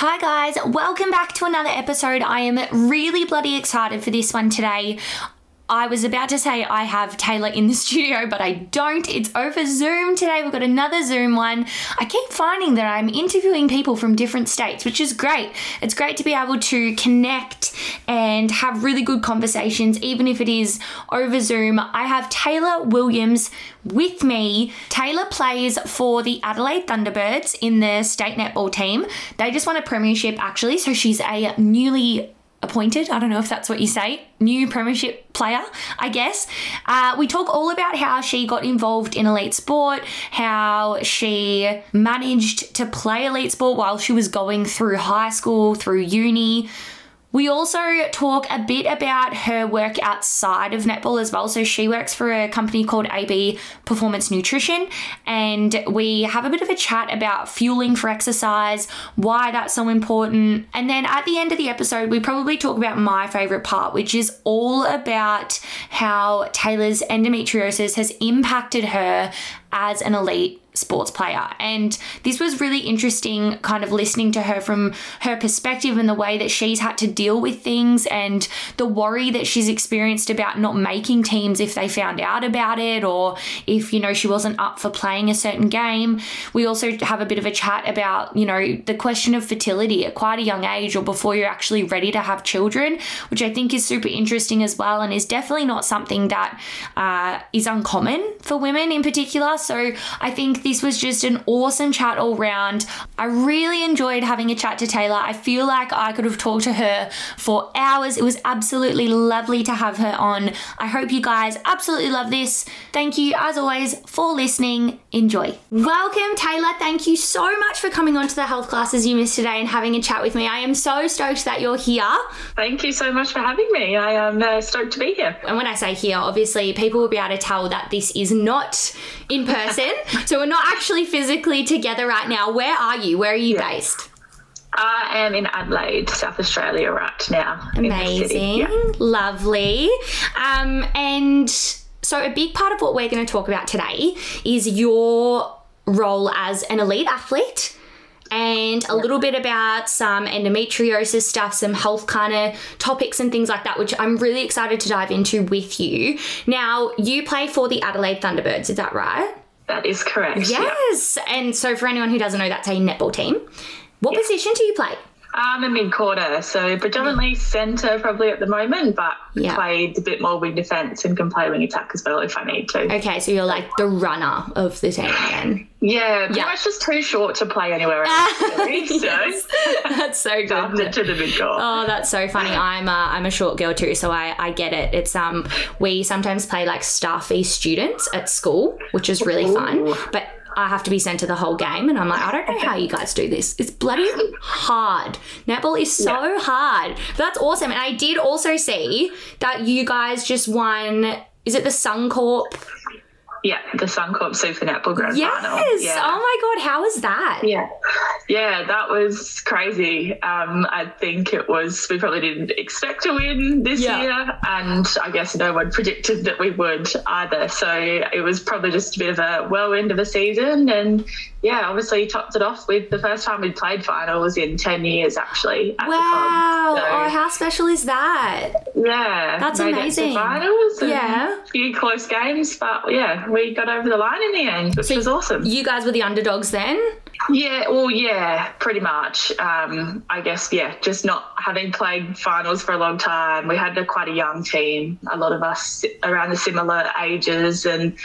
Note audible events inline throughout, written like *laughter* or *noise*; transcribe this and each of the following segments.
Hi, guys, welcome back to another episode. I am really bloody excited for this one today. I was about to say I have Tayla in the *laughs* studio, but I don't. It's over Zoom today. We've got another Zoom one. I keep finding that I'm interviewing people from different states, which is great. It's great to be able to connect and have really good conversations, even if it is over Zoom. I have Tayla Williams with me. Tayla plays for the Adelaide Thunderbirds in the state netball team. They just won a premiership, actually, so she's a newly appointed. I don't know if that's what you say. New premiership player, I guess. Uh, we talk all about how she got involved in elite sport, how she managed to play elite sport while she was going through high school, through uni. We also talk a bit about her work outside of netball as well. So she works for a company called AB Performance Nutrition, and we have a bit of a chat about fueling for exercise, why that's so important. And then at the end of the episode, we probably talk about my favorite part, which is all about how Tayla's endometriosis has impacted her as an elite sports player. And this was really interesting, kind of listening to her from her perspective and the way that she's had to deal with things and the worry that she's experienced about not making teams if they found out about it or if, you know, she wasn't up for playing a certain game. We also have a bit of a chat about, you know, the question of fertility at quite a young age or before you're actually ready to have children, which I think is super interesting as well and is definitely not something that uh, is uncommon for women in particular. So I think this was just an awesome chat all round. I really enjoyed having a chat to Tayla. I feel like I could have talked to her for hours. It was absolutely lovely to have her on. I hope you guys absolutely love this. Thank you, as always, for listening. Enjoy. Welcome, Tayla. Thank you so much for coming on to the health classes you missed today and having a chat with me. I am so stoked that you're here. Thank you so much for having me. I am uh, stoked to be here. And when I say here, obviously people will be able to tell that this is not in person. so we're not actually physically together right now. Where are you? Where are you yeah. based? I am in Adelaide, South Australia, right now. Amazing, yeah. lovely. Um, and so, a big part of what we're going to talk about today is your role as an elite athlete and a little bit about some endometriosis stuff, some health kind of topics and things like that, which I'm really excited to dive into with you. Now, you play for the Adelaide Thunderbirds, is that right? That is correct. Yes. Yeah. And so, for anyone who doesn't know, that's a netball team. What yeah. position do you play? I'm a mid quarter, so predominantly centre probably at the moment, but yeah. played a bit more wing defence and can play wing attack as well if I need to. Okay, so you're like the runner of the team then. Yeah, pretty yeah. much just too short to play anywhere else. *laughs* Really, yes. that's so good. to the mid Oh, that's so funny. I'm a, I'm a short girl too, so I, I get it. It's um we sometimes play like staffy students at school, which is really Ooh. fun, but I have to be sent to the whole game. And I'm like, I don't know how you guys do this. It's bloody hard. Netball is so yeah. hard. But that's awesome. And I did also see that you guys just won. Is it the Suncorp yeah, the Suncorp Super Netball Grand yes! Final. Yes. Oh my God, how was that? Yeah. Yeah, that was crazy. Um, I think it was, we probably didn't expect to win this yeah. year. And I guess no one predicted that we would either. So it was probably just a bit of a whirlwind of a season. And yeah, obviously topped it off with the first time we played finals in 10 years actually. wow. So, oh, how special is that? Yeah. That's amazing. finals yeah. A few close games, but yeah, we got over the line in the end, which so was awesome. You guys were the underdogs then? Yeah, well, yeah, pretty much. Um, I guess, yeah, just not having played finals for a long time. We had a, quite a young team, a lot of us around the similar ages and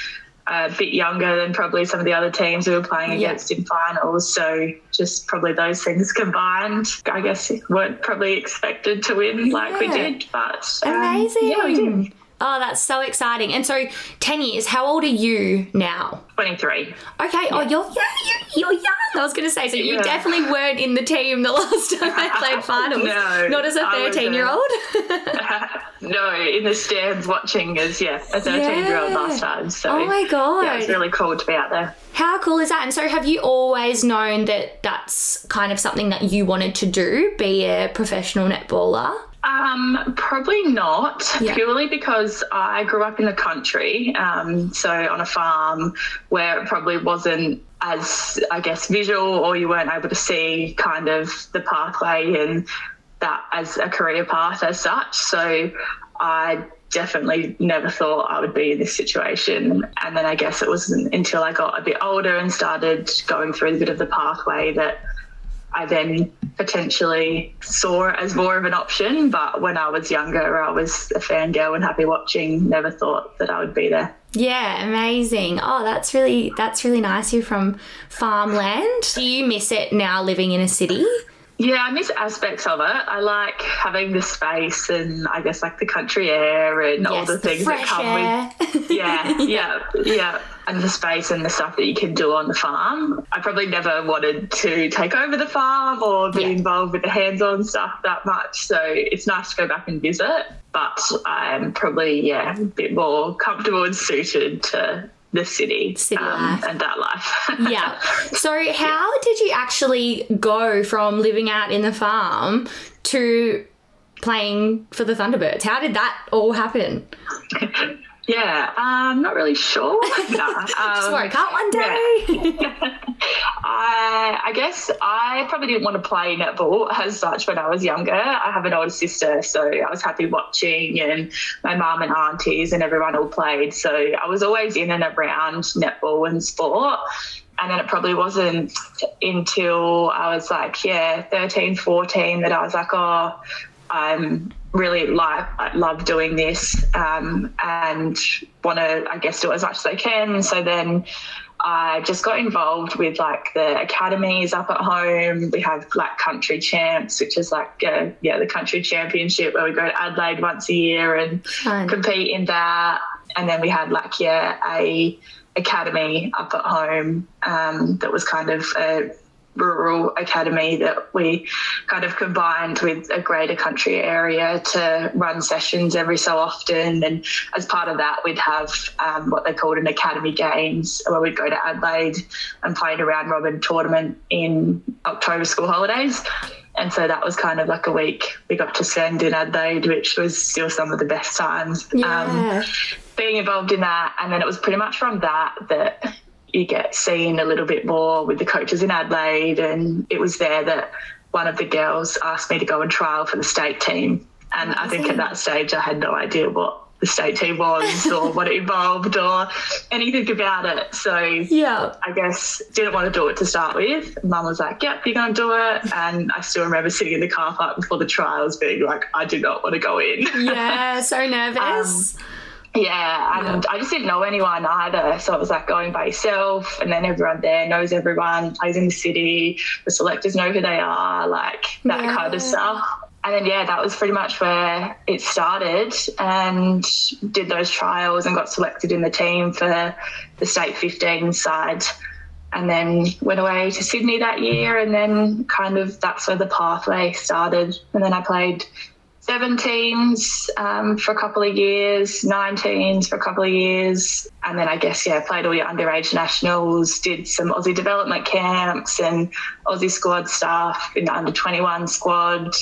a bit younger than probably some of the other teams we were playing yeah. against in finals. So just probably those things combined, I guess weren't probably expected to win like yeah. we did. But um, amazing. Yeah, we did. Oh, that's so exciting. And so 10 years, how old are you now? 23. Okay. Oh, yeah. Oh, you're, you're, you're young. I was going to say, so you Yeah. definitely weren't in the team the *laughs* last time they played *laughs* finals. No, Not as a uh, 13 year old. *laughs* no, in the stands watching as yeah, a 13 year old last time. So Oh my God. yeah, it's really cool to be out there. How cool is that? And so, have you always known that that's kind of something that you wanted to do, be a professional netballer? Um, probably not, Yeah. purely because I grew up in the country, um, so on a farm where it probably wasn't as, I guess, visual, or you weren't able to see kind of the pathway and that as a career path as such. So I definitely never thought I would be in this situation. And then I guess it wasn't until I got a bit older and started going through a bit of the pathway that I then potentially saw it as more of an option. But when I was younger, I was a fangirl and happy watching. Never thought that I would be there. Yeah, amazing. Oh, that's really that's really nice. You're from farmland. Do you miss it now living in a city? Yeah, I miss aspects of it. I like having the space and I guess like the country air and all the things that fresh come air. with *laughs* yeah, yeah, yeah. And the space and the stuff that you can do on the farm. I probably never wanted to take over the farm or be Yeah. involved with the hands on stuff that much. So it's nice to go back and visit. But I'm probably, yeah, a bit more comfortable and suited to the city, um, City life. and that life. *laughs* yeah. So, how did you actually go from living out in the farm to playing for the Thunderbirds? How did that all happen? *laughs* yeah, I'm not really sure. *laughs* *laughs* Just um, woke up one day. *laughs* I, I guess I probably didn't want to play netball as such when I was younger. I have an older sister, so I was happy watching, and my mum and aunties and everyone all played. So I was always in and around netball and sport. And then it probably wasn't until I was like, yeah, 13, 14 that I was like, oh, I'm really like I love doing this um, and want to I guess do as much as I can. So then I just got involved with like the academies up at home. We have like country champs, which is like uh, yeah the country championship where we go to Adelaide once a year and Fun. compete in that. And then we had like yeah a academy up at home um, that was kind of a rural academy that we kind of combined with a greater country area to run sessions every so often. And as part of that, we'd have um, what they called an academy games, where we'd go to Adelaide and play a round robin tournament in October school holidays. And so that was kind of like a week we got to spend in Adelaide, which was still some of the best times. Um, Yeah. being involved in that. And then it was pretty much from that that you get seen a little bit more with the coaches in Adelaide. And it was there that one of the girls asked me to go and trial for the state team. And I think at that stage, I had no idea what the state team was *laughs* or what it involved or anything about it. So yeah. I guess didn't want to do it to start with. Mum was like, "Yep, you're going to do it." And I still remember sitting in the car park before the trials, being like, "I do not want to go in." Yeah. So *laughs* um, nervous. Yeah, and I just didn't know anyone either. So it was like going by yourself, and then everyone there knows everyone, plays in the city, the selectors know who they are, like that kind of stuff. And then, yeah, that was pretty much where it started and did those trials and got selected in the team for the state 15 side. And then went away to Sydney that year, and then kind of that's where the pathway started. And then I played 17s um, for a couple of years, 19s for a couple of years, and then I guess yeah, played all your underage nationals, did some Aussie development camps and Aussie squad stuff in the under 21 squad,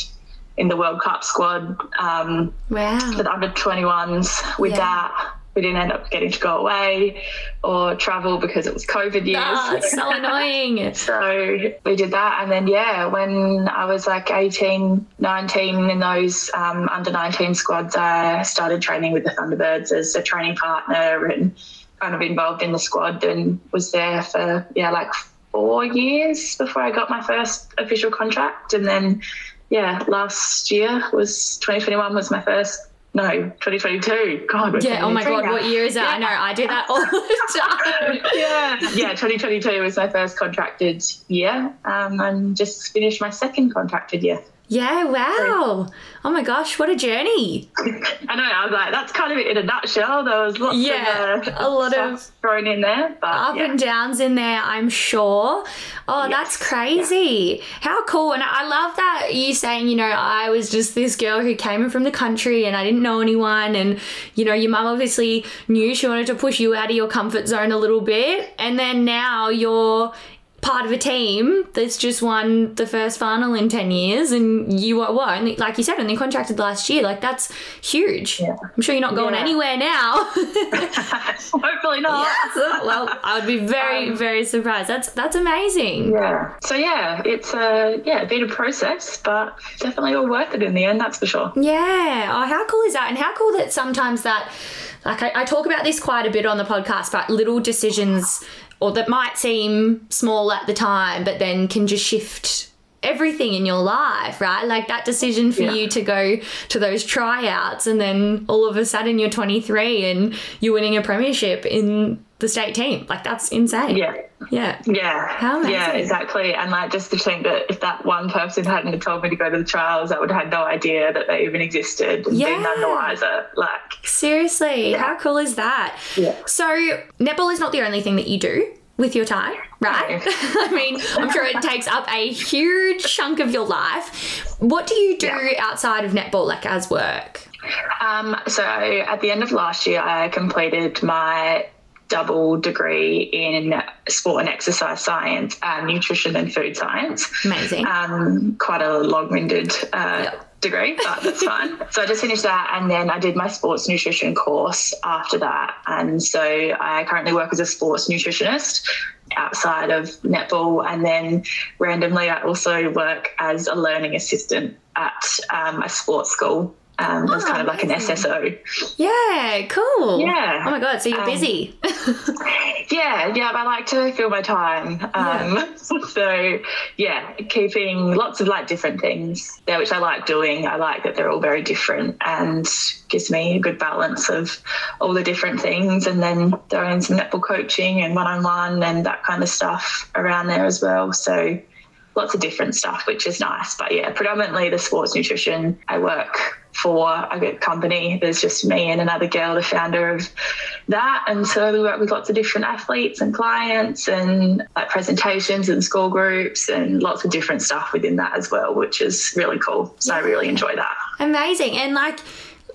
in the World Cup squad um, Wow. for the under 21s. With Yeah. that, we didn't end up getting to go away or travel because it was COVID years. Oh, it's so *laughs* annoying. So we did that. And then, yeah, when I was like 18, 19 in those um, under 19 squads, I started training with the Thunderbirds as a training partner and kind of involved in the squad and was there for, yeah, like four years before I got my first official contract. And then, yeah, last year was 2021 was my first. No, 2022. God, Yeah. Oh my god. now. What year is that? I know. I do that all *laughs* the time. yeah, yeah. 2022 was my first contracted year, um, and just finished my second contracted year. Yeah, wow. Oh my gosh, what a journey. I know, I was like, that's kind of it in a nutshell. There was lots Yeah, of uh, a lot stuff of thrown in there. But up yeah. and downs in there, I'm sure. Oh, that's Yes. crazy. How cool. And I love that you saying, you know, I was just this girl who came in from the country and I didn't know anyone. And, you know, your mum obviously knew she wanted to push you out of your comfort zone a little bit. And then now you're part of a team that's just won the first final in 10 years and you are what like you said only contracted last year like that's huge Yeah. i'm sure you're not going Yeah. anywhere now *laughs* Hopefully not. well, I would be very, Um, very surprised. That's that's amazing. Yeah. So yeah, it's a yeah, been a process, but definitely all worth it in the end. That's for sure. Yeah. Oh, how cool is that? And how cool that sometimes that, like, I, I talk about this quite a bit on the podcast, but little decisions, or that might seem small at the time, but then can just shift everything in your life, right? Like that decision for Yeah. you to go to those tryouts, and then all of a sudden you're 23 and you're winning a premiership in the state team. Like that's insane. Yeah. Yeah. Yeah. How amazing. Yeah, exactly. And like just to think that if that one person hadn't told me to go to the trials, I would have had no idea that they even existed and Yeah. been none the wiser. Like Seriously, how cool is that? Yeah. So, netball is not the only thing that you do with your time, right? No. *laughs* I mean, I'm sure it takes up a huge chunk of your life. What do you do Yeah. outside of netball, like as work? Um, so at the end of last year, I completed my double degree in sport and exercise science and nutrition and food science. Amazing. Um, quite a long-winded uh, Yeah. degree, but that's *laughs* fine. So I just finished that, and then I did my sports nutrition course after that. And so I currently work as a sports nutritionist outside of netball, and then randomly I also work as a learning assistant at um, a sports school. Um, as Oh, kind of like an. SSO. yeah, cool. Yeah. Oh my god, so you're Um, busy. Yeah, yeah, I like to fill my time. Um, *laughs* so, yeah, keeping lots of like different things there, which I like doing. I like that they're all very different and gives me a good balance of all the different things. And then throwing some netball coaching and one on one and that kind of stuff around there as well. So, lots of different stuff, which is nice. But yeah, predominantly the sports nutrition. I work for a good company. There's just me and another girl, the founder of that. And so we work with lots of different athletes and clients and like presentations and school groups and lots of different stuff within that as well, which is really cool. So I really enjoy that. Amazing. And like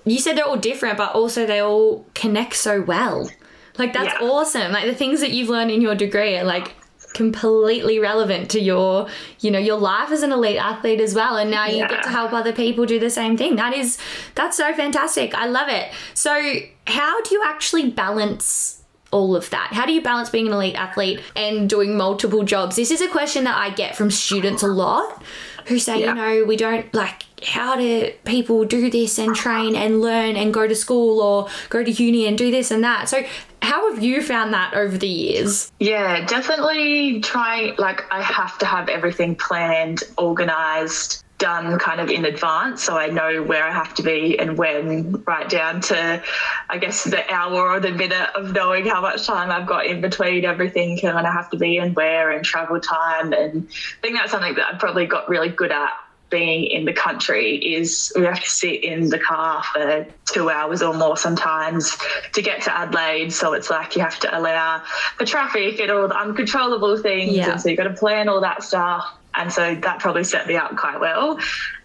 you said, they're all different, but also they all connect so well. Like that's Yeah. awesome. Like the things that you've learned in your degree are like completely relevant to your, you know, your life as an elite athlete as well. And now you get to help other people do the same thing. That is that's so fantastic. I love it. So how do you actually balance all of that? How do you balance being an elite athlete and doing multiple jobs? This is a question that I get from students a lot who say, Yeah. you know, we don't like how do people do this and train and learn and go to school or go to uni and do this and that. So how have you found that over the years? Yeah, definitely try. Like, I have to have everything planned, organized, done kind of in advance. So I know where I have to be and when, right down to, I guess, the hour or the minute of knowing how much time I've got in between everything and when I have to be and where and travel time. And I think that's something that I've probably got really good at being in the country is we have to sit in the car for two hours or more sometimes to get to Adelaide. So it's like you have to allow the traffic and all the uncontrollable things. Yeah. And so you've got to plan all that stuff. And so that probably set me up quite well,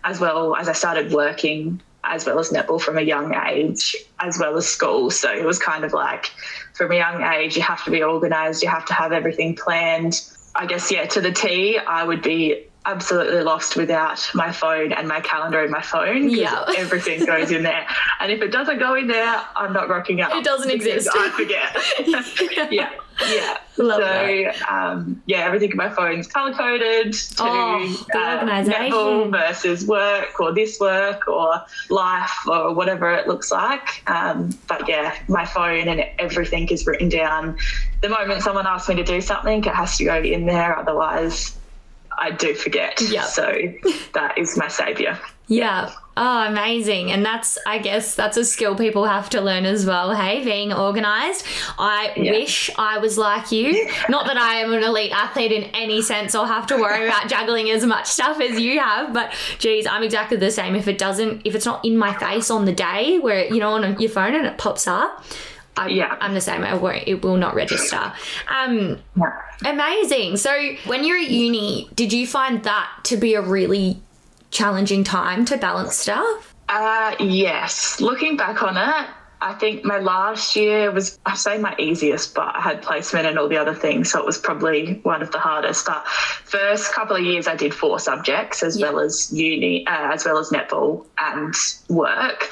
as well as I started working as well as netball from a young age, as well as school. So it was kind of like from a young age, you have to be organized, you have to have everything planned. I guess, yeah, to the T, I would be absolutely lost without my phone and my calendar in my phone. Yeah. *laughs* Everything goes in there. And if it doesn't go in there, I'm not rocking up. It doesn't exist. I forget. *laughs* *laughs* yeah. Yeah. Love so, um, yeah, everything in my phone's color coded to Oh, the uh, netball versus work or this work or life or whatever it looks like. Um, but yeah, my phone and everything is written down. The moment someone asks me to do something, it has to go in there. Otherwise, I do forget. Yeah. So that is my savior. Yeah. Oh, amazing. And that's, I guess, that's a skill people have to learn as well. Hey, being organized. I Yeah. wish I was like you. Not that I am an elite athlete in any sense or have to worry *laughs* about juggling as much stuff as you have, but geez, I'm exactly the same. If it doesn't, if it's not in my face on the day where, you know, on your phone and it pops up, I, Yeah. I'm the same. I won't, it will not register. Um, Yeah. Amazing. So, when you're at uni, did you find that to be a really challenging time to balance stuff? Uh, yes. Looking back on it, I think my last year was, I say my easiest, but I had placement and all the other things, so it was probably one of the hardest. But first couple of years, I did four subjects as Yeah. well as uni, uh, as well as netball and work.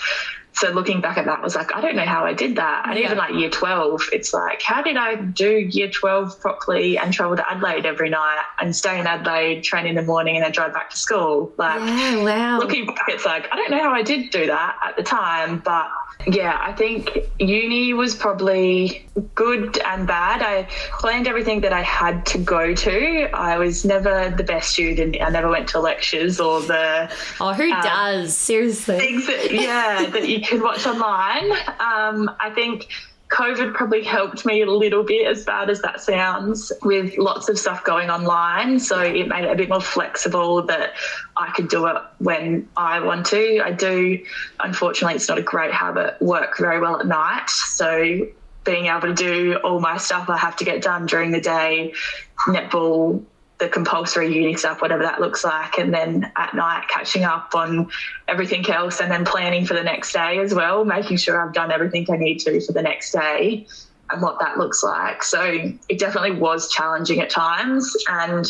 So looking back at that, I was like, I don't know how I did that. And Yeah. even like year 12, it's like, how did I do year 12 properly and travel to Adelaide every night and stay in Adelaide, train in the morning, and then drive back to school? Like, Yeah, wow. looking back, it's like I don't know how I did do that at the time, but yeah, I think uni was probably good and bad. I planned everything that I had to go to. I was never the best student. I never went to lectures or the oh, who uh, does? Seriously. things that yeah that you could watch online. Um, I think COVID probably helped me a little bit, as bad as that sounds, with lots of stuff going online. So it made it a bit more flexible that I could do it when I want to. I do, unfortunately, it's not a great habit, work very well at night. So being able to do all my stuff I have to get done during the day, netball, the compulsory uni stuff, whatever that looks like, and then at night catching up on everything else and then planning for the next day as well, making sure I've done everything I need to for the next day and what that looks like. So it definitely was challenging at times. And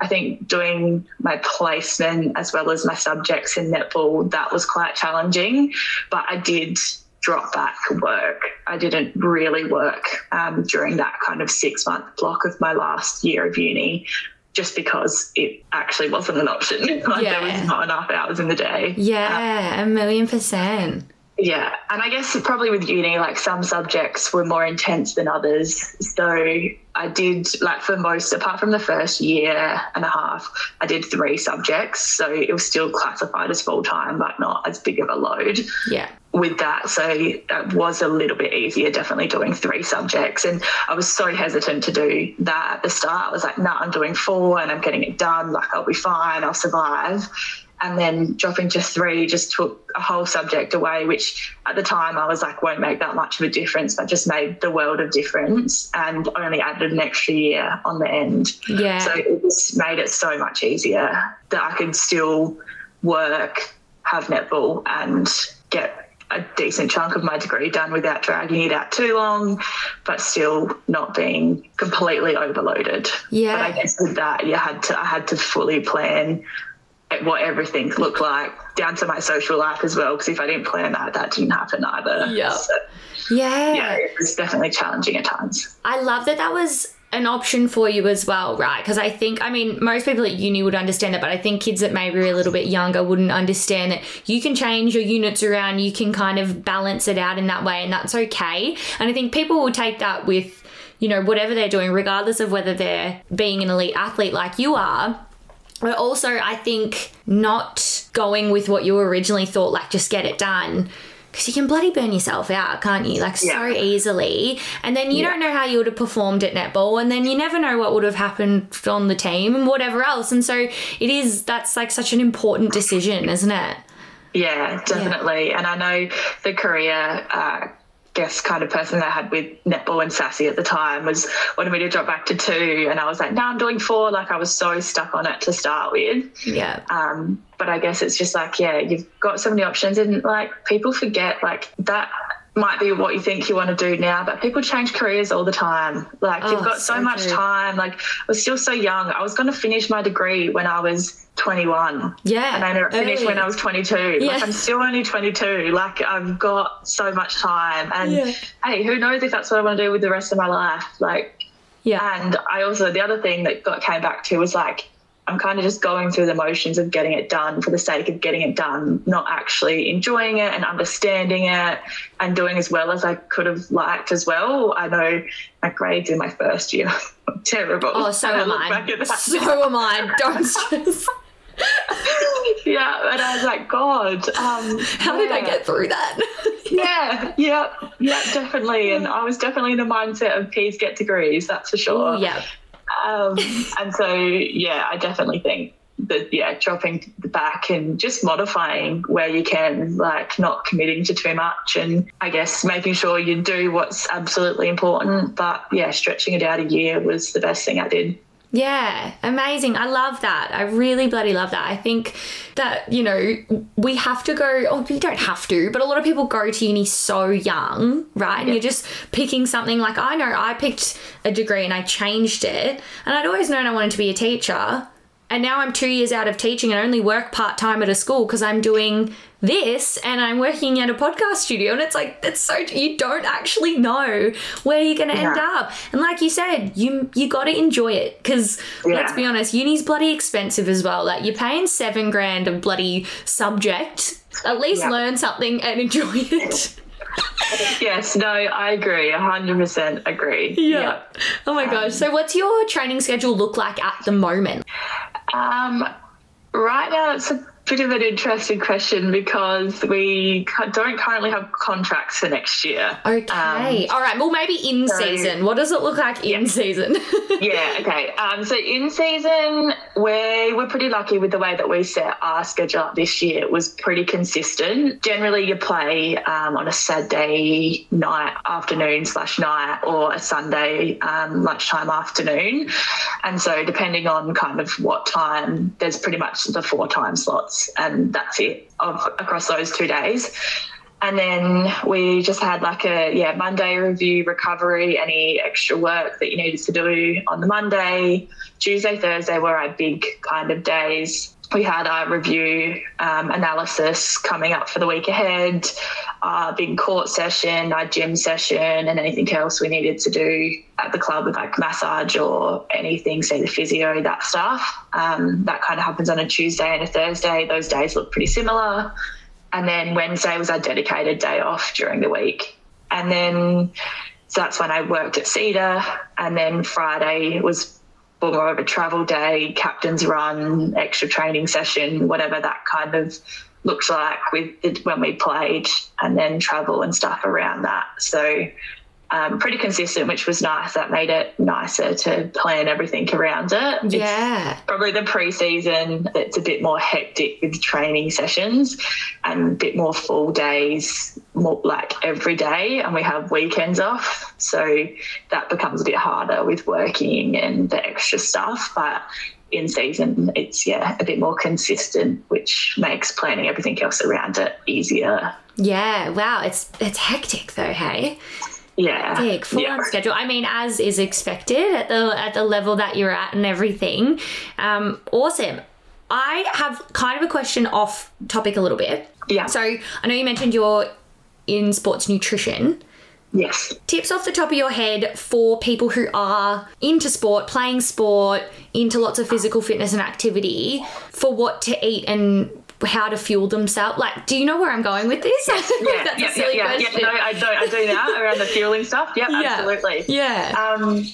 I think doing my placement as well as my subjects in netball, that was quite challenging. But I did drop back work. I didn't really work um, during that kind of six month block of my last year of uni. Just because it actually wasn't an option. *laughs* like Yeah. there was not enough hours in the day. Yeah, a million percent. Yeah, and I guess probably with uni, like some subjects were more intense than others. So I did, like, for most, apart from the first year and a half, I did three subjects. So it was still classified as full time, but not as big of a load Yeah. With that. So it was a little bit easier, definitely doing three subjects. And I was so hesitant to do that at the start. I was like, nah, I'm doing four and I'm getting it done. Like, I'll be fine, I'll survive. And then dropping to three just took a whole subject away, which at the time I was like, won't make that much of a difference, but just made the world of difference and only added an extra year on the end. Yeah. So it just made it so much easier that I could still work, have netball, and get a decent chunk of my degree done without dragging it out too long, but still not being completely overloaded. Yeah. But I guess with that, you had to I had to fully plan what everything looked like down to my social life as well. Because if I didn't plan that, that didn't happen either. Yeah. So, yeah. yeah, it was definitely challenging at times. I love that that was an option for you as well, right? Because I think, I mean, most people at uni would understand it, but I think kids that maybe are a little bit younger wouldn't understand that you can change your units around, you can kind of balance it out in that way, and that's okay. And I think people will take that with, you know, whatever they're doing, regardless of whether they're being an elite athlete like you are. But also, I think not going with what you originally thought, like just get it done. Because you can bloody burn yourself out, can't you? Like so easily. And then you don't know how you would have performed at netball. And then you never know what would have happened on the team and whatever else. And so it is, that's like such an important decision, isn't it? Yeah, definitely. And I know the career, uh, guess, kind of person I had with netball and SASI at the time was wanted me to drop back to two, and I was like, no, I'm doing four. Like I was so stuck on it to start with. Yeah. Um, but I guess it's just like, yeah, you've got so many options, and like people forget like that might be what you think you want to do now, but people change careers all the time. Like Oh, you've got so, so much true. time. Like I was still so young. I was going to finish my degree when I was 21. Yeah. And I never finished early. when I was 22. Yeah. Like I'm still only 22. Like I've got so much time. And Yeah. hey, who knows if that's what I want to do with the rest of my life? Like Yeah. and I also, the other thing that got came back to was like, I'm kind of just going through the motions of getting it done for the sake of getting it done, not actually enjoying it and understanding it and doing as well as I could have liked as well. I know my grades in my first year *laughs* were terrible. Oh, so am I. So am I. Don't *laughs* stress. yeah. And I was like, God, um, how did I get through that? yeah, yeah, yeah, definitely. And I was definitely in the mindset of P's get degrees, that's for sure. yeah. Um, and so, yeah, I definitely think that, yeah, dropping back and just modifying where you can, like not committing to too much and I guess making sure you do what's absolutely important. But yeah, stretching it out a year was the best thing I did. Yeah, amazing. I love that. I really bloody love that. I think that, you know, we have to go, oh, we don't have to, but a lot of people go to uni so young, right? And you're just picking something like I know I picked a degree and I changed it. And I'd always known I wanted to be a teacher. And now I'm two years out of teaching and only work part time at a school because I'm doing this and I'm working at a podcast studio. And it's like, it's so, you don't actually know where you're going to end up. And like you said, you you got to enjoy it because let's be honest, uni's bloody expensive as well. Like you're paying seven grand a bloody subject. At least Yeah. learn something and enjoy *laughs* it. *laughs* Yes, no, I agree. 100% agree. Yeah. Oh my gosh. So what's your training schedule look like at the moment? Um, right now, it's a bit of an interesting question because we don't currently have contracts for next year. Okay. Um, All right. Well, maybe in so- season. What does it look like in season? *laughs* yeah, okay. Um, so in season, we we're pretty lucky with the way that we set our schedule up this year. It was pretty consistent. Generally, you play um, on a Saturday night, afternoon slash night, or a Sunday um, lunchtime afternoon. And so, depending on kind of what time, there's pretty much the four time slots, and that's it of across those two days. And then we just had like a yeah Monday review recovery, any extra work that you needed to do on the Monday. Tuesday, Thursday were our big kind of days. We had our review um, analysis coming up for the week ahead, our big court session, our gym session, and anything else we needed to do at the club with like massage or anything, say the physio, that stuff. Um, that kind of happens on a Tuesday and a Thursday. Those days look pretty similar. And then Wednesday was our dedicated day off during the week. And then, so that's when I worked at Cedar. And then Friday was more of a travel day, captain's run, extra training session, whatever that kind of looks like with it when we played, and then travel and stuff around that. So, um, pretty consistent, which was nice. That made it nicer to plan everything around it. It's- yeah. probably the pre-season it's a bit more hectic with training sessions and a bit more full days more like every day and we have weekends off so that becomes a bit harder with working and the extra stuff but in season it's yeah a bit more consistent which makes planning everything else around it easier Yeah. Wow. It's it's hectic though. Hey. Yeah Big full yeah. on schedule. I mean, as is expected at the at the level that you're at and everything. Um, awesome. I have kind of a question off topic a little bit. yeah So I know you mentioned you're in sports nutrition. yes Tips off the top of your head for people who are into sport, playing sport, into lots of physical fitness and activity, for what to eat and how to fuel themselves. Like, do you know where I'm going with this? yeah, *laughs* That's yeah, a silly yeah, yeah, question. yeah. No, I do. I do now *laughs* around the fueling stuff. Yep, Yeah. absolutely. yeah. Um,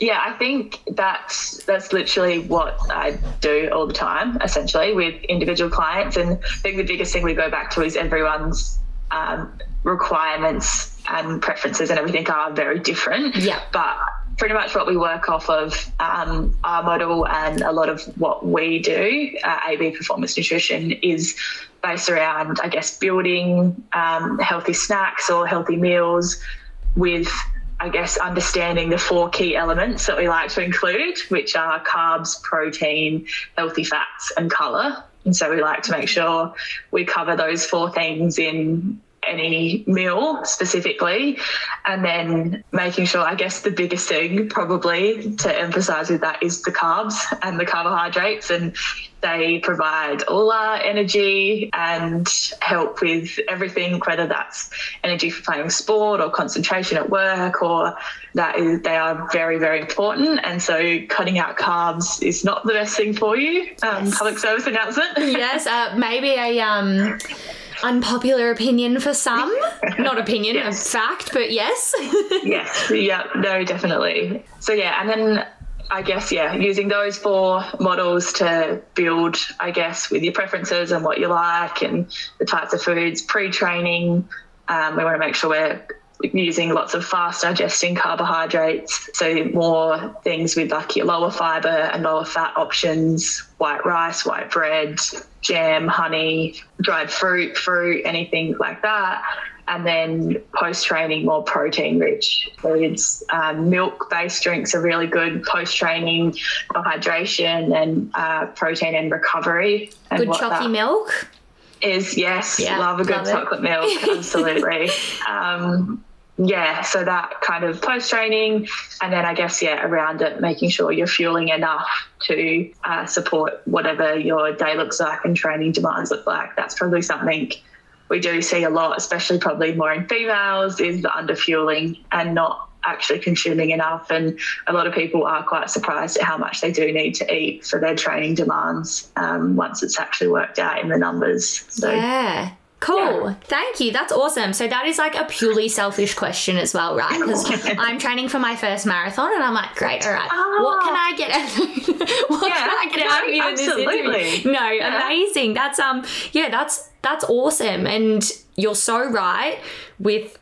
yeah, I think that's that's literally what I do all the time, essentially, with individual clients. And I think the biggest thing we go back to is everyone's um, requirements and preferences and everything are very different. Yeah. But pretty much what we work off of um, our model and a lot of what we do, uh, AB Performance Nutrition, is based around, I guess, building um, healthy snacks or healthy meals with I guess understanding the four key elements that we like to include, which are carbs, protein, healthy fats, and color. And so we like to make sure we cover those four things in any meal specifically. And then making sure, I guess the biggest thing probably to emphasize with that is the carbs and the carbohydrates. And they provide all our energy and help with everything, whether that's energy for playing sport or concentration at work, or that is, they are very, very important. And so cutting out carbs is not the best thing for you. Um, Yes. Public service announcement. *laughs* yes, uh, maybe a um, unpopular opinion for some. *laughs* Not opinion, Yes. a fact, but yes. *laughs* yes, yeah, no, definitely. So yeah, and then I guess, yeah, using those four models to build, I guess, with your preferences and what you like and the types of foods, pre training. Um, we want to make sure we're using lots of fast digesting carbohydrates. So, more things with like your lower fiber and lower fat options, white rice, white bread, jam, honey, dried fruit, fruit, anything like that and then post training more protein rich foods. Um, milk based drinks are really good post training for hydration and uh, protein and recovery. And good chalky milk is yes, yeah, love a good love chocolate milk, absolutely. *laughs* um, yeah, so that kind of post training, and then I guess yeah, around it, making sure you're fueling enough to uh, support whatever your day looks like and training demands look like. That's probably something we do see a lot, especially probably more in females, is the underfueling and not actually consuming enough. And a lot of people are quite surprised at how much they do need to eat for their training demands um, once it's actually worked out in the numbers. So, yeah. Cool. Yeah. Thank you. That's awesome. So that is like a purely selfish question as well, right? Because *laughs* I'm training for my first marathon and I'm like, great, all right. Oh. What can I get out *laughs* what yeah, can I get out of you in this interview? No, yeah. amazing. That's um yeah, that's that's awesome. And you're so right with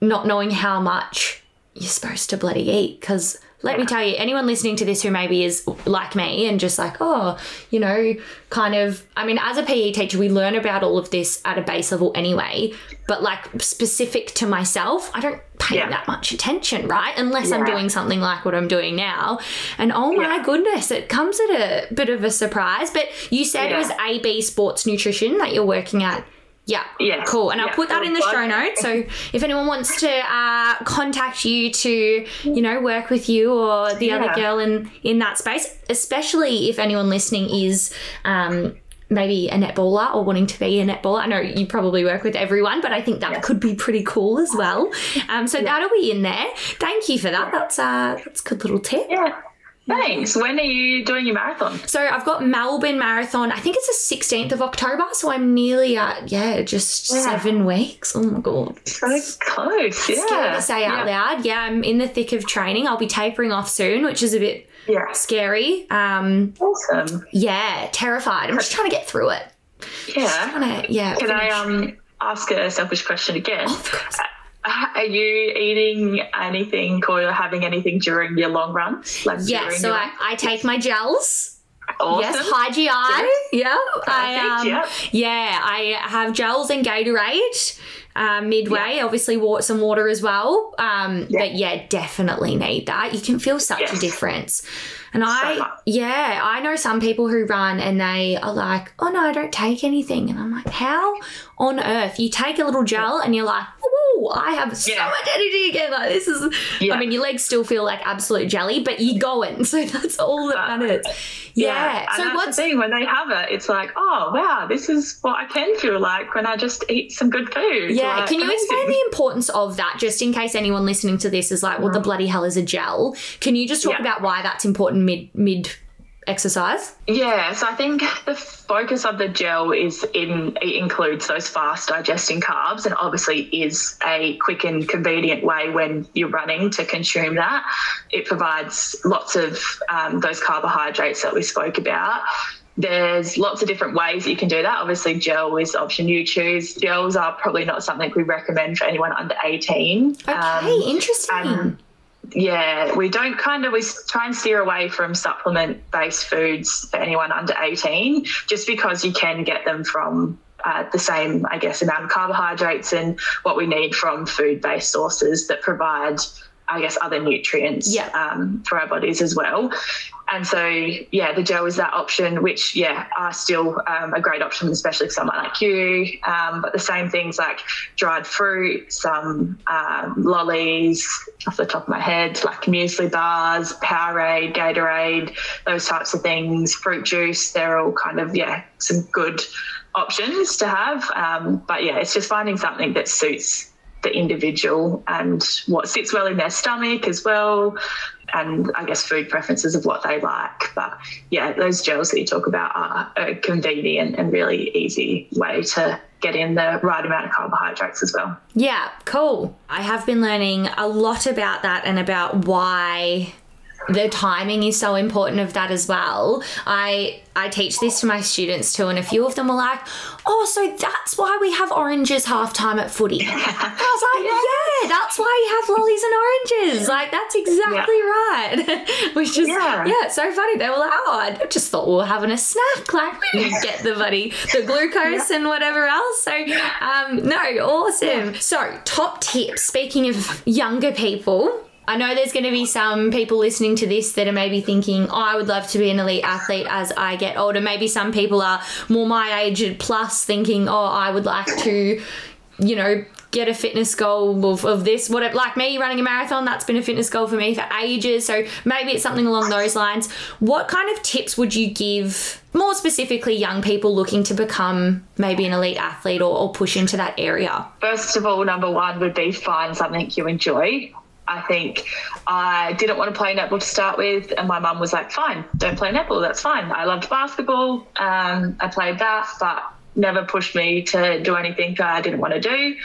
not knowing how much you're supposed to bloody eat because let me tell you, anyone listening to this who maybe is like me and just like, oh, you know, kind of, I mean, as a PE teacher, we learn about all of this at a base level anyway, but like specific to myself, I don't pay yeah. that much attention, right? Unless yeah. I'm doing something like what I'm doing now. And oh my yeah. goodness, it comes at a bit of a surprise. But you said it was AB Sports Nutrition that you're working at yeah. Yeah. Cool. And I'll put that in the show notes. So if anyone wants to uh, contact you to, you know, work with you or the yeah. other girl in in that space, especially if anyone listening is um, maybe a netballer or wanting to be a netballer. I know you probably work with everyone, but I think that yeah. could be pretty cool as well. Um, so yeah. that'll be in there. Thank you for that. That's uh, that's a good little tip. Yeah. Thanks. When are you doing your marathon? So I've got Melbourne Marathon. I think it's the 16th of October. So I'm nearly at, yeah, just yeah. seven weeks. Oh my God. So close. Yeah. Scary to say out yeah. loud. Yeah, I'm in the thick of training. I'll be tapering off soon, which is a bit yeah. scary. Um, awesome. Yeah, terrified. I'm just trying to get through it. Yeah. To, yeah. Can finish. I um, ask a selfish question again? Of course *laughs* are you eating anything or having anything during your long runs? Like yes, so I, I take my gels. Awesome. Yes, high GI. Yeah. Perfect, I, um, yep. Yeah, I have gels and Gatorade. Um, midway, yeah. obviously, some water as well. Um, yeah. But yeah, definitely need that. You can feel such yes. a difference. And I, yeah, I know some people who run and they are like, oh no, I don't take anything. And I'm like, how on earth? You take a little gel and you're like, oh, I have so yeah. much energy again. Like this is, yeah. I mean, your legs still feel like absolute jelly, but you're going. *laughs* So that's all that matters. Yeah. yeah. So what's the thing when they have it? It's like, oh wow, this is what I can feel like when I just eat some good food. Yeah. Like, can you amazing. explain the importance of that, just in case anyone listening to this is like, well, the mm. bloody hell is a gel? Can you just talk about why that's important mid mid exercise? Yeah, so I think the focus of the gel is in it includes those fast digesting carbs and obviously is a quick and convenient way when you're running to consume that. It provides lots of um, those carbohydrates that we spoke about. There's lots of different ways that you can do that. Obviously, gel is the option you choose. Gels are probably not something we recommend for anyone under 18. Okay, um, interesting yeah, we don't kind of we try and steer away from supplement based foods for anyone under 18 just because you can get them from uh, the same, I guess, amount of carbohydrates and what we need from food based sources that provide, I guess, other nutrients yeah. um, for our bodies as well. And so yeah the gel is that option which yeah are still um, a great option especially for someone like you. Um, but the same things like dried fruit some um, lollies off the top of my head like muesli bars powerade gatorade those types of things fruit juice they're all kind of yeah some good options to have. Um, but yeah it's just finding something that suits the individual and what sits well in their stomach as well and I guess food preferences of what they like. But yeah, those gels that you talk about are a convenient and really easy way to get in the right amount of carbohydrates as well. Yeah, cool. I have been learning a lot about that and about why the timing is so important of that as well. I I teach this to my students too, and a few of them were like, "Oh, so that's why we have oranges half time at footy." *laughs* I was like, "Yeah, that's why you have lollies and oranges. Like that's exactly right." *laughs* Which is yeah. yeah, so funny. They were like, "Oh, I just thought we were having a snack. *laughs* Like we didn't get the buddy the glucose and whatever else." So, um, no, awesome. So, top tips. Speaking of younger people I know there's going to be some people listening to this that are maybe thinking, oh, I would love to be an elite athlete as I get older. Maybe some people are more my age plus thinking, oh, I would like to, you know, get a fitness goal of, of this whatever. Like me running a marathon that's been a fitness goal for me for ages so maybe it's something along those lines. What kind of tips would you give more specifically young people looking to become maybe an elite athlete or, or push into that area? First of all number one would be find something you enjoy I think I didn't want to play netball to start with, and my mum was like, "Fine, don't play netball. That's fine." I loved basketball. Um, I played that, but never pushed me to do anything I didn't want to do.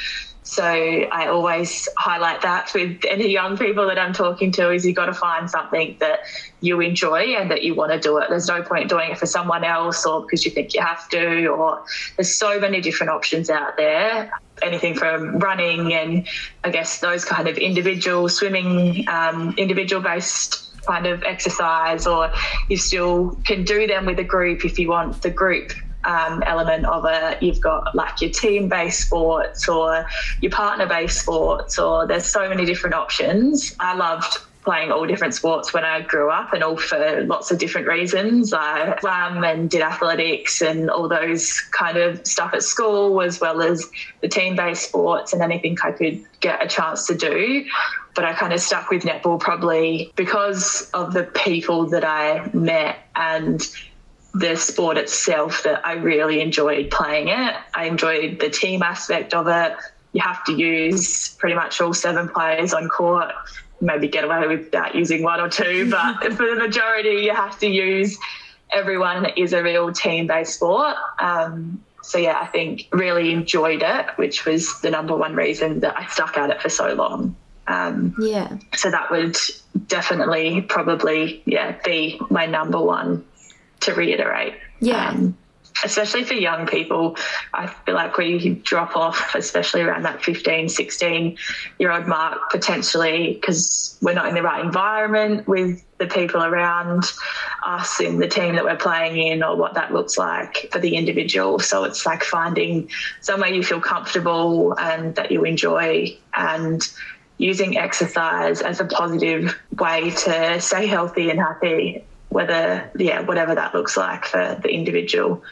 So I always highlight that with any young people that I'm talking to is you've got to find something that you enjoy and that you want to do it. There's no point doing it for someone else or because you think you have to or there's so many different options out there. Anything from running and I guess those kind of individual swimming, um, individual based kind of exercise, or you still can do them with a group if you want the group um, element of it. You've got like your team based sports or your partner based sports, or there's so many different options. I loved playing all different sports when I grew up and all for lots of different reasons. I swam and did athletics and all those kind of stuff at school, as well as the team based sports and anything I could get a chance to do. But I kind of stuck with netball probably because of the people that I met and the sport itself that I really enjoyed playing it. I enjoyed the team aspect of it. You have to use pretty much all seven players on court. Maybe get away without using one or two, *laughs* but for the majority, you have to use everyone. It is a real team based sport. Um, so, yeah, I think really enjoyed it, which was the number one reason that I stuck at it for so long. Um, yeah. So that would definitely probably, yeah, be my number one to reiterate. Yeah. Um, especially for young people, I feel like we drop off, especially around that 15, 16 year old mark, potentially because we're not in the right environment with the people around us in the team that we're playing in or what that looks like for the individual. So it's like finding somewhere you feel comfortable and that you enjoy and using exercise as a positive way to stay healthy and happy whether yeah whatever that looks like for the individual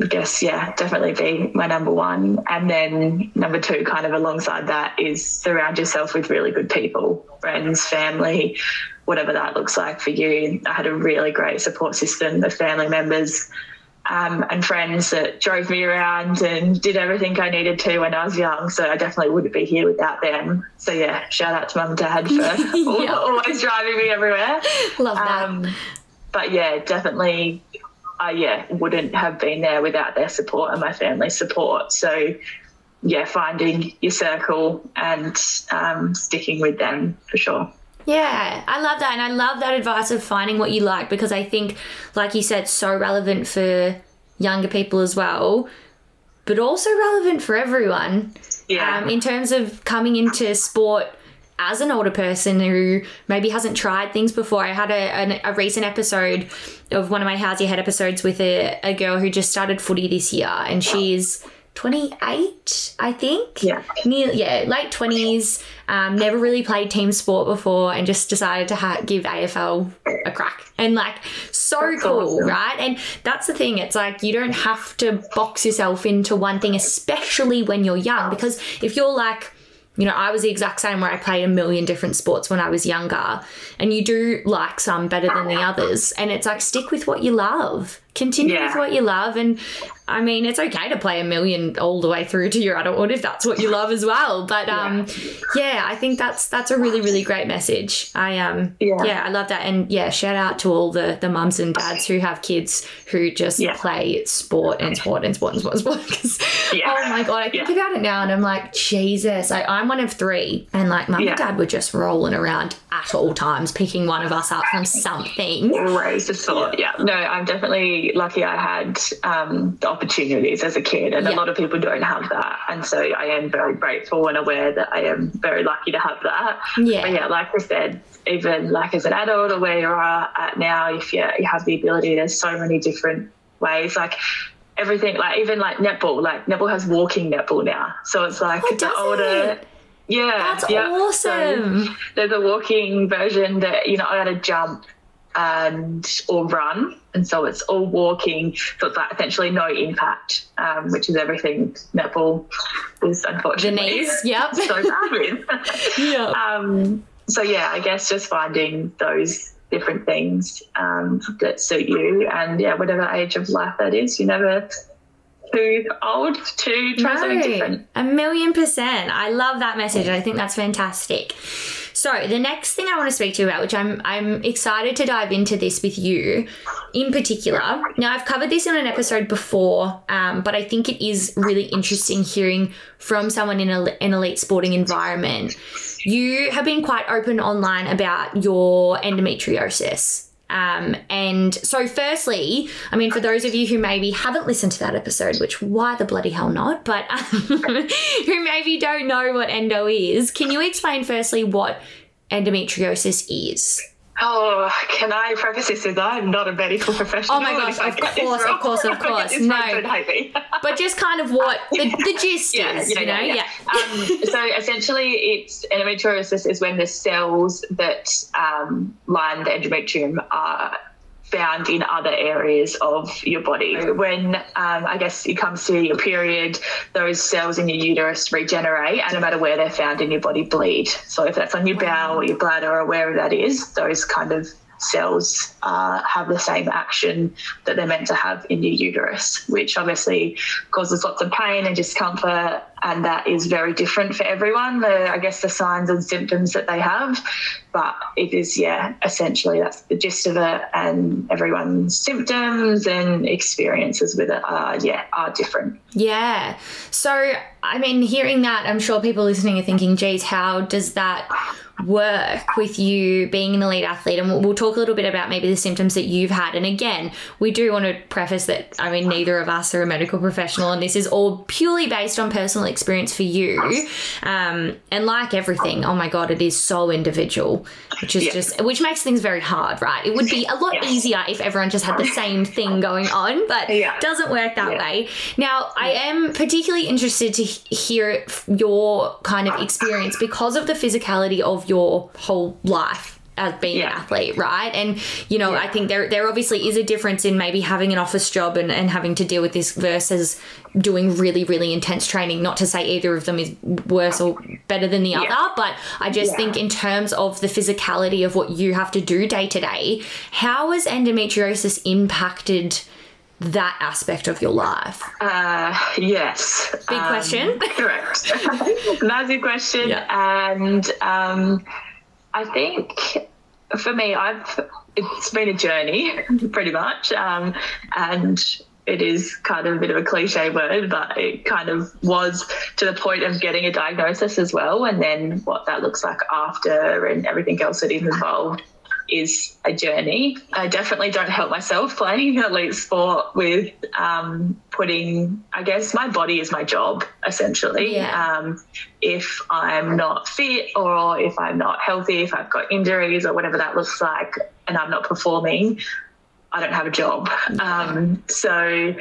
I guess yeah definitely be my number one and then number two kind of alongside that is surround yourself with really good people friends family whatever that looks like for you I had a really great support system of family members um, and friends that drove me around and did everything I needed to when I was young. So I definitely wouldn't be here without them. So yeah, shout out to mum and dad for *laughs* yeah. *laughs* always driving me everywhere. Love that. Um, but yeah, definitely, I yeah wouldn't have been there without their support and my family's support. So yeah, finding your circle and um, sticking with them for sure. Yeah, I love that. And I love that advice of finding what you like because I think, like you said, so relevant for younger people as well, but also relevant for everyone. Yeah. Um, in terms of coming into sport as an older person who maybe hasn't tried things before, I had a, a, a recent episode of one of my How's Your Head episodes with a, a girl who just started footy this year and she's 28, I think. Yeah. Near, yeah, late 20s, um, never really played team sport before and just decided to ha- give AFL a crack. And like, so that's cool, awesome. right? And that's the thing. It's like you don't have to box yourself into one thing, especially when you're young, because if you're like, you know, I was the exact same where I played a million different sports when I was younger, and you do like some better than the others. And it's like, stick with what you love, continue yeah. with what you love. And I mean, it's okay to play a million all the way through to your adulthood if that's what you love as well. But um, yeah, I think that's that's a really really great message. I um, yeah. yeah, I love that, and yeah, shout out to all the the mums and dads who have kids who just yeah. play sport and sport and sport and sport and sport. Yeah. oh my god, I think about it now, and I'm like, Jesus, I, I'm one of three, and like mum and dad were just rolling around at all times, picking one of us up from something. Always a thought, yeah. No, I'm definitely lucky. I had um, the opportunities as a kid, and yeah. a lot of people don't have that. And so I am very grateful and aware that I am very lucky to have that. Yeah. But yeah, like I said, even like as an adult or where you are at now, if you, you have the ability, there's so many different ways. Like everything, like even like netball, like netball has walking netball now. So it's like oh, the older. It? Yeah, that's yeah. awesome. So there's a walking version that you know I had to jump and or run, and so it's all walking. So it's like essentially no impact, um, which is everything netball is unfortunately. The knees, *laughs* yep, so bad with. *laughs* yeah. Um, so yeah, I guess just finding those different things um, that suit you, and yeah, whatever age of life that is, you never too old to try no, something different. A million percent. I love that message. I think that's fantastic. So the next thing I want to speak to you about, which I'm I'm excited to dive into this with you, in particular. Now I've covered this in an episode before, um, but I think it is really interesting hearing from someone in a, an elite sporting environment. You have been quite open online about your endometriosis. Um, and so, firstly, I mean, for those of you who maybe haven't listened to that episode, which why the bloody hell not, but um, *laughs* who maybe don't know what endo is, can you explain firstly what endometriosis is? Oh, can I preface this with I'm not a medical professional? Oh my gosh, of course, of course, of *laughs* course, No, *laughs* but just kind of what the, the gist yeah, is, you know? Yeah. yeah. Um, so essentially, it's endometriosis is when the cells that um, line the endometrium are found in other areas of your body. When um, I guess it comes to your period, those cells in your uterus regenerate, and no matter where they're found in your body, bleed. So if that's on your bowel your bladder or wherever that is, those kind of cells uh, have the same action that they're meant to have in your uterus, which obviously causes lots of pain and discomfort. And that is very different for everyone, the, I guess, the signs and symptoms that they have. But it is, yeah, essentially that's the gist of it. And everyone's symptoms and experiences with it are, yeah, are different. Yeah. So, I mean, hearing that, I'm sure people listening are thinking, geez, how does that work with you being an elite athlete and we'll, talk a little bit about maybe the symptoms that you've had and again we do want to preface that i mean neither of us are a medical professional and this is all purely based on personal experience for you um, and like everything oh my god it is so individual which is yeah. just which makes things very hard right it would be a lot yeah. easier if everyone just had the same thing going on but yeah. it doesn't work that way now i am particularly interested to hear your kind of experience because of the physicality of your whole life as being yeah. an athlete, right? And you know, yeah. I think there there obviously is a difference in maybe having an office job and, and having to deal with this versus doing really, really intense training. Not to say either of them is worse or better than the yeah. other, but I just think in terms of the physicality of what you have to do day to day, how has endometriosis impacted that aspect of your life? Uh, yes. Big um, question. *laughs* correct. *laughs* Massive question. Yeah. And um, I think for me, I've it's been a journey, *laughs* pretty much, um, and it is kind of a bit of a cliche word, but it kind of was to the point of getting a diagnosis as well, and then what that looks like after, and everything else that is involved is a journey. I definitely don't help myself playing *laughs* elite sport with um, putting, I guess, my body is my job essentially. Yeah. Um, if I'm not fit or if I'm not healthy, if I've got injuries or whatever that looks like, and I'm not performing, I don't have a job. Yeah. Um, so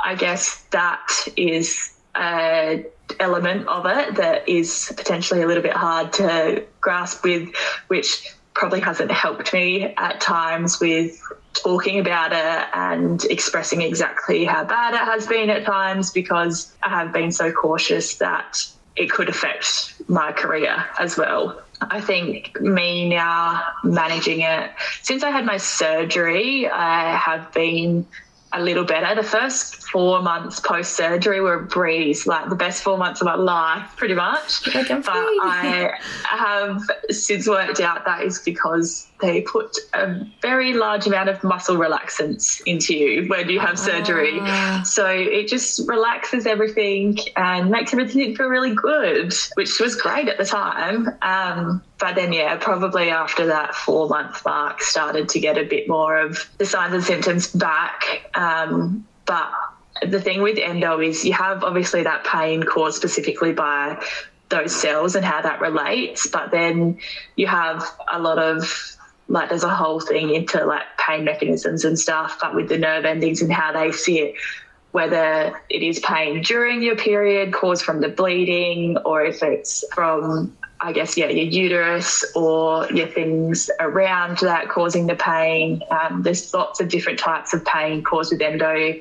I guess that is a element of it that is potentially a little bit hard to grasp with, which probably hasn't helped me at times with talking about it and expressing exactly how bad it has been at times because I have been so cautious that it could affect my career as well. I think me now managing it, since I had my surgery, I have been a little better. The first four months post surgery were a breeze, like the best four months of my life, pretty much. Like but. I have since worked out that is because they put a very large amount of muscle relaxants into you when you have surgery. Ah. So it just relaxes everything and makes everything feel really good, which was great at the time. Um, but then, yeah, probably after that four month mark, started to get a bit more of the signs and symptoms back. Um, but the thing with endo is you have obviously that pain caused specifically by those cells and how that relates, but then you have a lot of like there's a whole thing into like pain mechanisms and stuff, but with the nerve endings and how they sit, whether it is pain during your period caused from the bleeding or if it's from I guess yeah your uterus or your things around that causing the pain. Um, there's lots of different types of pain caused with endo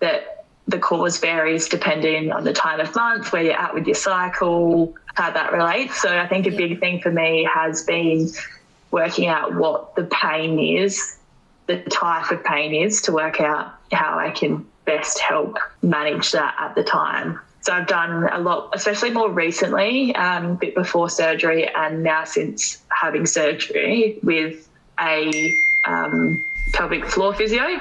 that the cause varies depending on the time of month, where you're at with your cycle, how that relates. So I think a big thing for me has been working out what the pain is, the type of pain is, to work out how I can best help manage that at the time. So I've done a lot, especially more recently, um, a bit before surgery, and now since having surgery with a um, pelvic floor physio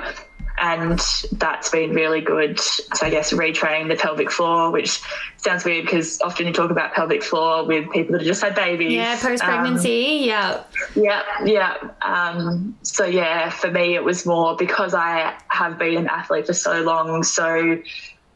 and that's been really good. So I guess retraining the pelvic floor, which sounds weird because often you talk about pelvic floor with people that have just had babies. Yeah, post pregnancy. yeah. Yeah, yeah. Um, so yeah, for me it was more because I have been an athlete for so long, so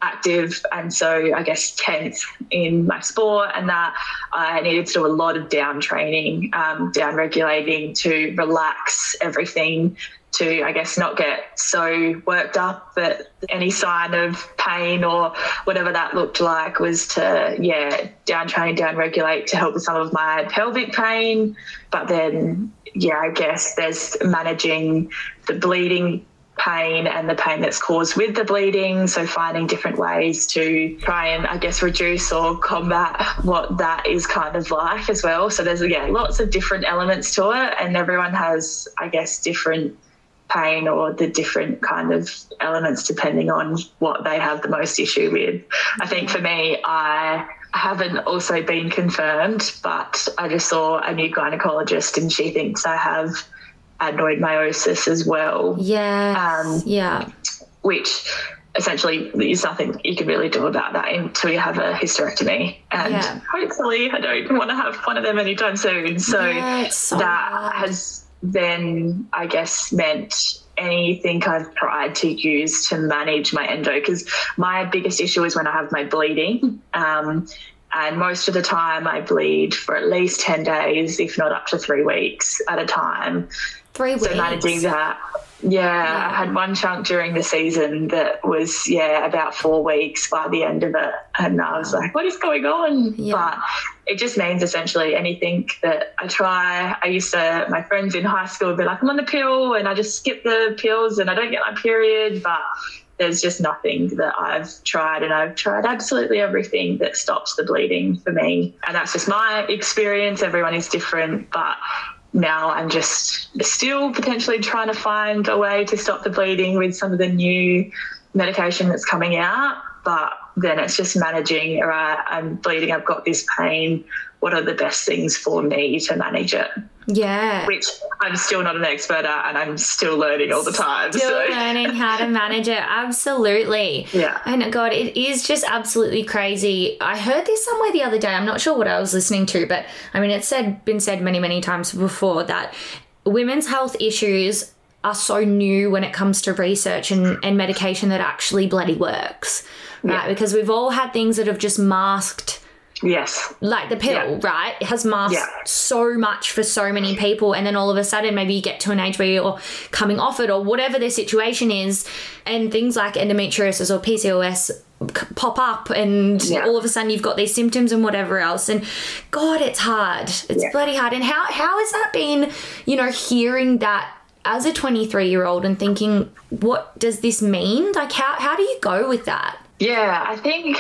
active and so I guess tense in my sport and that I needed to do a lot of down training, um, down regulating to relax everything to I guess not get so worked up that any sign of pain or whatever that looked like was to yeah down train down regulate to help with some of my pelvic pain but then yeah I guess there's managing the bleeding pain and the pain that's caused with the bleeding. So finding different ways to try and I guess reduce or combat what that is kind of like as well. So there's again lots of different elements to it and everyone has I guess different pain or the different kind of elements depending on what they have the most issue with. I think for me I haven't also been confirmed, but I just saw a new gynecologist and she thinks I have adenomyosis as well. Yeah. Um, yeah. which essentially there's nothing you can really do about that until you have a hysterectomy. And Yeah. hopefully I don't want to have one of them anytime soon. So Yeah, so that hard. has then, I guess, meant anything I've tried to use to manage my endo because my biggest issue is when I have my bleeding. Um, and most of the time, I bleed for at least 10 days, if not up to three weeks at a time. Three weeks. So managing that. Yeah, I had one chunk during the season that was, yeah, about four weeks by the end of it. And I was like, what is going on? Yeah. But it just means essentially anything that I try. I used to, my friends in high school would be like, I'm on the pill and I just skip the pills and I don't get my period. But there's just nothing that I've tried, and I've tried absolutely everything that stops the bleeding for me. And that's just my experience. Everyone is different, but now I'm just still potentially trying to find a way to stop the bleeding with some of the new medication that's coming out. But then it's just managing, all right, I'm bleeding, I've got this pain. What are the best things for me to manage it? yeah. Which I'm still not an expert at, and I'm still learning all the time. Still so. learning how to manage it. Absolutely. Yeah. And God, it is just absolutely crazy. I heard this somewhere the other day. I'm not sure what I was listening to, but I mean, it's said been said many, many times before that women's health issues are so new when it comes to research and, and medication that actually bloody works. Right? Yeah. Because we've all had things that have just masked Yes. like the pill, Yeah. right? It has masked Yeah. so much for so many people, and then all of a sudden, maybe you get to an age where you're coming off it, or whatever their situation is, and things like endometriosis or PCOS pop up, and Yeah. all of a sudden you've got these symptoms and whatever else. And God, it's hard. It's bloody hard. And how how has that been? You know, hearing that. As a 23 year old and thinking, what does this mean? Like, how, how do you go with that? Yeah, I think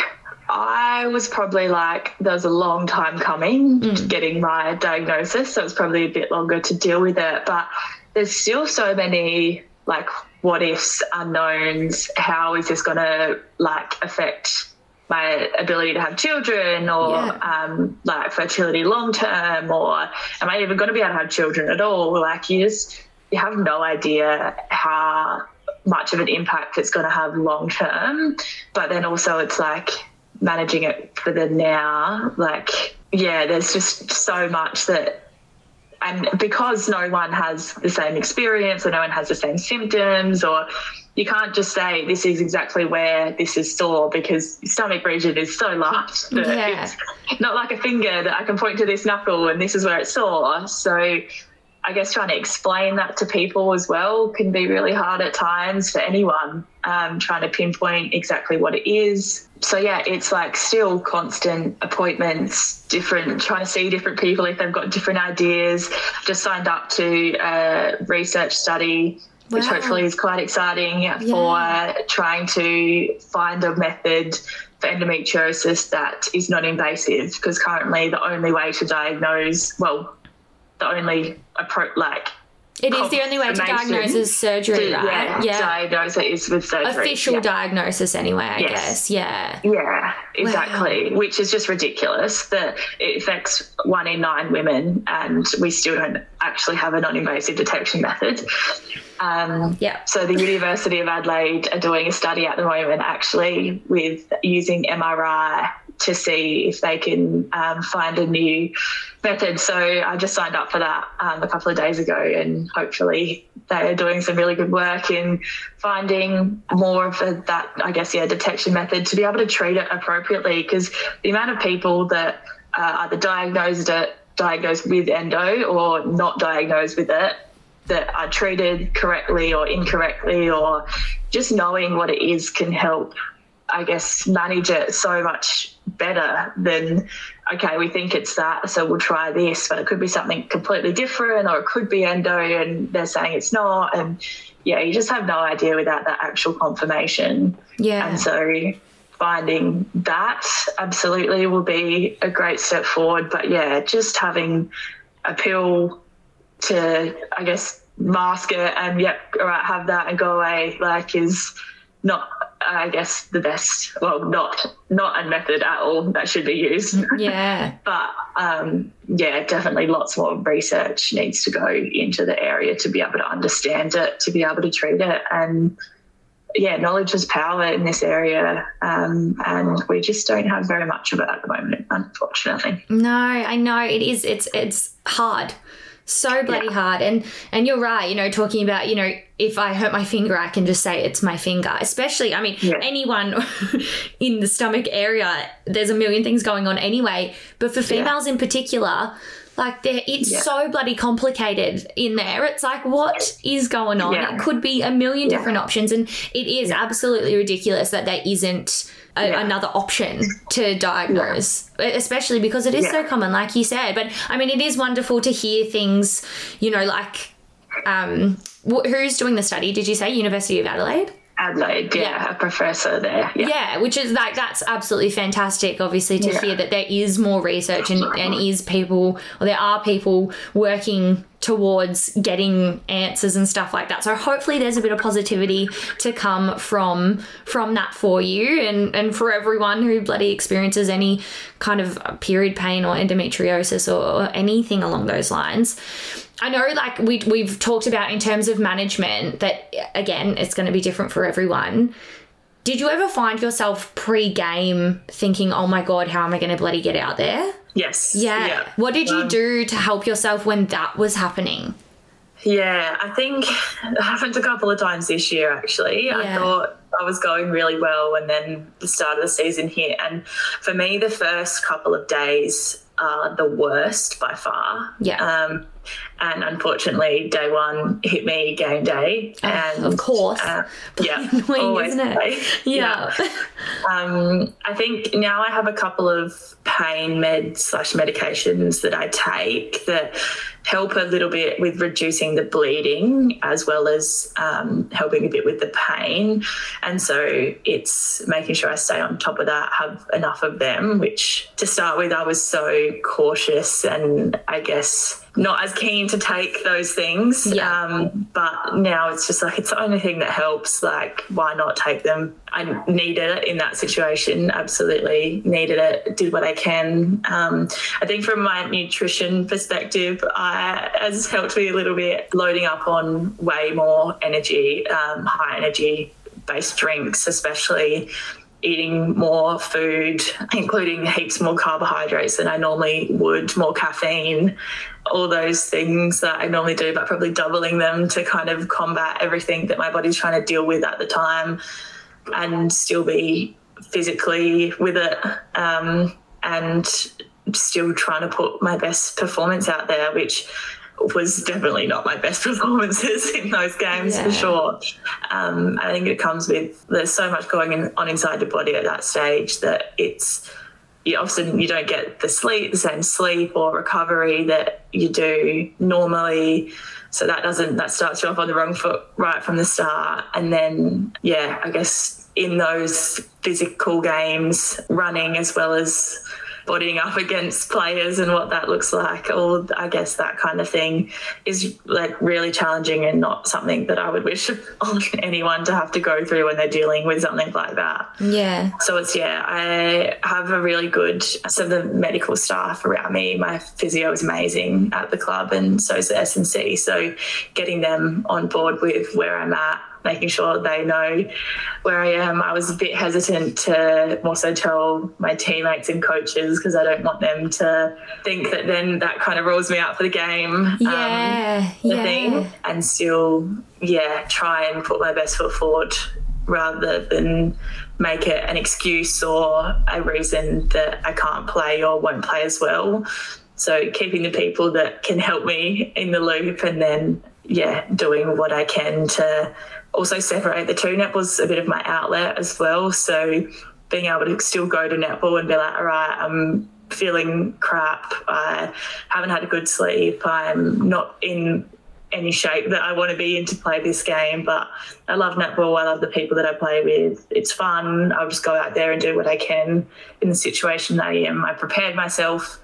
I was probably like, there was a long time coming to getting my diagnosis. So it was probably a bit longer to deal with it. But there's still so many like what ifs, unknowns. How is this going to like affect my ability to have children or Yeah. um, like fertility long term or am I even going to be able to have children at all? Like you just you have no idea how much of an impact it's going to have long term. But then also it's like managing it for the now. Like yeah, there's just so much that and because no one has the same experience or no one has the same symptoms or you can't just say this is exactly where this is sore because stomach region is so large that Yeah. it's not like a finger that I can point to this knuckle and this is where it's sore. So I guess trying to explain that to people as well can be really hard at times for anyone, um, trying to pinpoint exactly what it is. So, yeah, it's like still constant appointments, different, trying to see different people if they've got different ideas. Just signed up to a research study, which Wow. hopefully is quite exciting for trying to find a method for endometriosis that is non invasive because currently the only way to diagnose, well, the only approach, like It is the only way to diagnose is surgery, to, right? yeah, diagnose it is with surgery. Official yeah. diagnosis, anyway, I Yes. guess. Yeah. Yeah, exactly. Which is just ridiculous that it affects one in nine women, and we still don't actually have a non-invasive detection method. Um, Yeah. so the University of Adelaide are doing a study at the moment, actually, with using MRI to see if they can um, find a new method. So I just signed up for that um, a couple of days ago, and hopefully they are doing some really good work in finding more of a, that, I guess, yeah, detection method to be able to treat it appropriately. Because the amount of people that uh, either diagnosed it, diagnosed with endo, or not diagnosed with it, that are treated correctly or incorrectly, or just knowing what it is can help, I guess, manage it so much better than, okay, we think it's that, so we'll try this, but it could be something completely different, or it could be endo and they're saying it's not. And yeah, you just have no idea without that actual confirmation. Yeah. And so finding that absolutely will be a great step forward. But yeah, just having a pill to, I guess, mask it and yep, all right, have that and go away, like is not, I guess, the best. Well, not not a method at all that should be used. yeah. *laughs* but um, yeah, definitely lots more research needs to go into the area to be able to understand it, to be able to treat it, and yeah, knowledge is power in this area, um, and we just don't have very much of it at the moment, unfortunately. No, I know it is. It's it's hard, so bloody Yeah. hard. And and you're right. You know, talking about you know, if I hurt my finger, I can just say it's my finger. Especially, I mean, Yeah. anyone *laughs* in the stomach area, there's a million things going on anyway. But for females in particular. Like there, it's Yeah. so bloody complicated in there. It's like, what is going on? Yeah. It could be a million Yeah. different options, and it is absolutely ridiculous that there isn't a, Yeah. another option to diagnose, especially because it is so common, like you said. But I mean, it is wonderful to hear things, you know, like um, wh- who's doing the study? Did you say University of Adelaide? Adelaide, yeah, Yeah. a professor there. Yeah. Yeah, which is like that's absolutely fantastic. Obviously, to Yeah. hear that there is more research and, and is people or there are people working towards getting answers and stuff like that. So hopefully, there's a bit of positivity to come from from that for you and and for everyone who bloody experiences any kind of period pain or endometriosis or, or anything along those lines. I know, like we we've talked about in terms of management, that again, it's going to be different for everyone. Did you ever find yourself pre-game thinking, "Oh my god, how am I going to bloody get out there?" Yes. Yeah. What did you Um, do to help yourself when that was happening? Yeah, I think it happened a couple of times this year actually. Yeah. I thought I was going really well and then the start of the season hit. And for me, the first couple of days are the worst by far. Yeah. Um, and unfortunately, day one hit me game day. and of course. uh, yeah. *laughs* Annoying, always isn't it? play. *laughs* Yeah. Um, I think now I have a couple of pain meds slash medications that I take that help a little bit with reducing the bleeding as well as um, helping a bit with the pain. And so it's making sure I stay on top of that, have enough of them, which to start with, I was so cautious and I guess not as keen to take those things. Yeah. Um, but now it's just like it's the only thing that helps. Like, why not take them? I needed it in that situation. Absolutely needed it. Did what I can. Um, I think from my nutrition perspective, I, has helped me a little bit. Loading up on way more energy, um, high energy based drinks, especially eating more food, including heaps more carbohydrates than I normally would, more caffeine, all those things that I normally do, but probably doubling them to kind of combat everything that my body's trying to deal with at the time and still be physically with it um, and still trying to put my best performance out there, which was definitely not my best *laughs* performances in those games Yeah. for sure. Um, I think it comes with there's so much going in, on inside your body at that stage that it's you often you don't get the sleep, the same sleep or recovery that you do normally. So that doesn't that starts you off on the wrong foot right from the start. And then yeah, I guess in those physical games, running as well as bodying up against players and what that looks like, all I guess that kind of thing is like really challenging and not something that I would wish *laughs* on anyone to have to go through when they're dealing with something like that. Yeah. So it's yeah, I have a really good so the medical staff around me. My physio is amazing at the club, and so is the S and C. So getting them on board with where I'm at, making sure they know where I am. I was a bit hesitant to also tell my teammates and coaches because I don't want them to think that then that kind of rules me out for the game. Um, Yeah. the yeah. thing and still yeah try and put my best foot forward rather than make it an excuse or a reason that I can't play or won't play as well. So keeping the people that can help me in the loop and then yeah, doing what I can to also separate the two. Netball's a bit of my outlet as well. So being able to still go to netball and be like, all right, I'm feeling crap. I haven't had a good sleep. I'm not in any shape that I want to be in to play this game. But I love netball. I love the people that I play with. It's fun. I'll just go out there and do what I can in the situation that I am. I prepared myself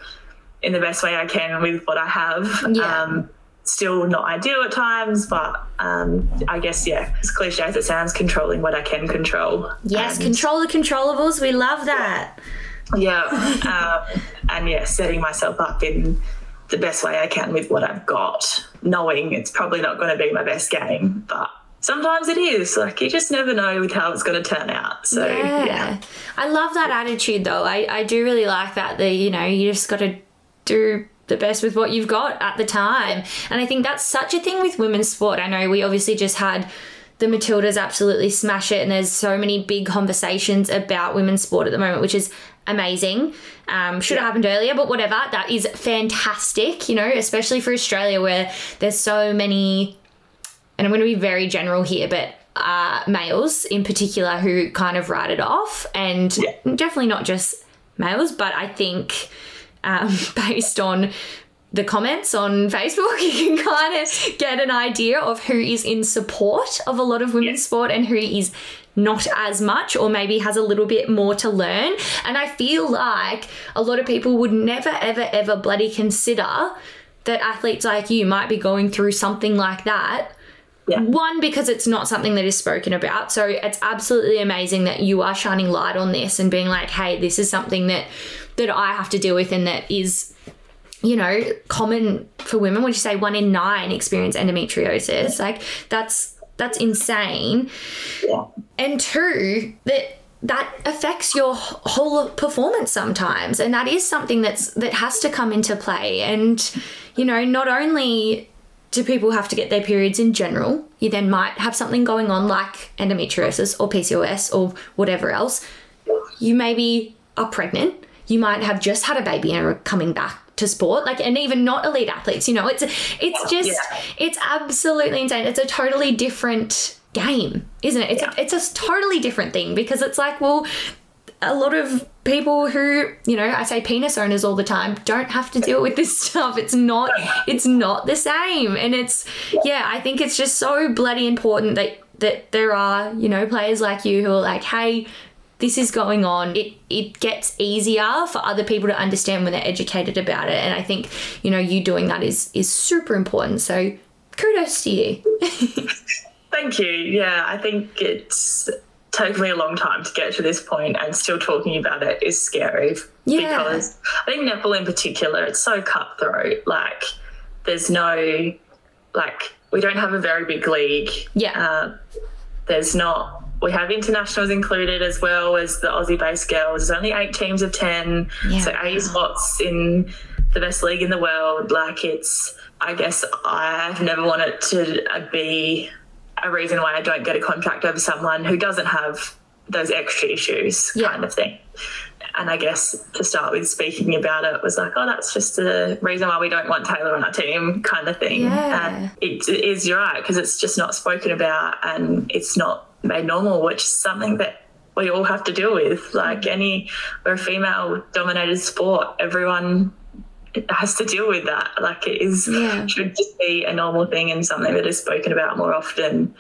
in the best way I can with what I have. Yeah. Um, still not ideal at times, but um, I guess, yeah, as cliche as it sounds, controlling what I can control. Yes, And- control the controllables. We love that. yeah. Um, and yeah, setting myself up in the best way I can with what I've got, knowing it's probably not going to be my best game, but sometimes it is. Like you just never know with how it's going to turn out. So Yeah. yeah. I love that attitude though. I, I do really like that that you know, you just gotta do the best with what you've got at the time. And I think that's such a thing with women's sport. I know we obviously just had the Matildas absolutely smash it and there's so many big conversations about women's sport at the moment, which is amazing. Um, should have happened earlier, but whatever. That is fantastic, you know, especially for Australia where there's so many and I'm going to be very general here, but uh, males in particular who kind of write it off, and definitely not just males, but I think um, *laughs* based on the comments on Facebook, *laughs* you can kind of get an idea of who is in support of a lot of women's sport and who is not as much or maybe has a little bit more to learn. And I feel like a lot of people would never, ever, ever bloody consider that athletes like you might be going through something like that. Yeah. One, because it's not something that is spoken about. So it's absolutely amazing that you are shining light on this and being like, hey, this is something that that I have to deal with and that is, you know, common for women. Would you say one in nine experience endometriosis? Like that's that's insane. Yeah. And two, that that affects your whole performance sometimes and that is something that's that has to come into play and you know not only do people have to get their periods in general? You then might have something going on like endometriosis or PCOS or whatever else. You maybe are pregnant. You might have just had a baby and are coming back to sport. Like and even not elite athletes you know? It's it's just Yeah. it's absolutely insane. It's a totally different game isn't it? It's Yeah. a, it's a totally different thing because it's like well a lot of people who you know i say penis owners all the time don't have to deal with this *laughs* stuff it's not it's not the same and it's yeah i think it's just so bloody important that that there are you know players like you who are like hey this is going on, it it gets easier for other people to understand when they're educated about it. And I think, you know, you doing that is is super important. So kudos to you. *laughs* Thank you. Yeah, I think it's taken me a long time to get to this point and still talking about it is scary Yeah. because I think netball in particular, it's so cutthroat. Like, there's no, like, we don't have a very big league. Yeah. Uh, there's not, we have internationals included as well as the Aussie based girls. There's only eight teams of 10. Yeah. So eight spots in the best league in the world. Like, it's, I guess I've never wanted to uh, be a reason why I don't get a contract over someone who doesn't have those extra issues, Yeah. kind of thing. And I guess to start with, speaking about it was like, oh, that's just the reason why we don't want Tayla on our team, kind of thing. Yeah. And it, it is, you're right, because it's just not spoken about and it's not made normal, which is something that we all have to deal with. Like mm. any, we're a female dominated sport, everyone has to deal with that. Like it is Yeah. *laughs* should just be a normal thing and something that is spoken about more often.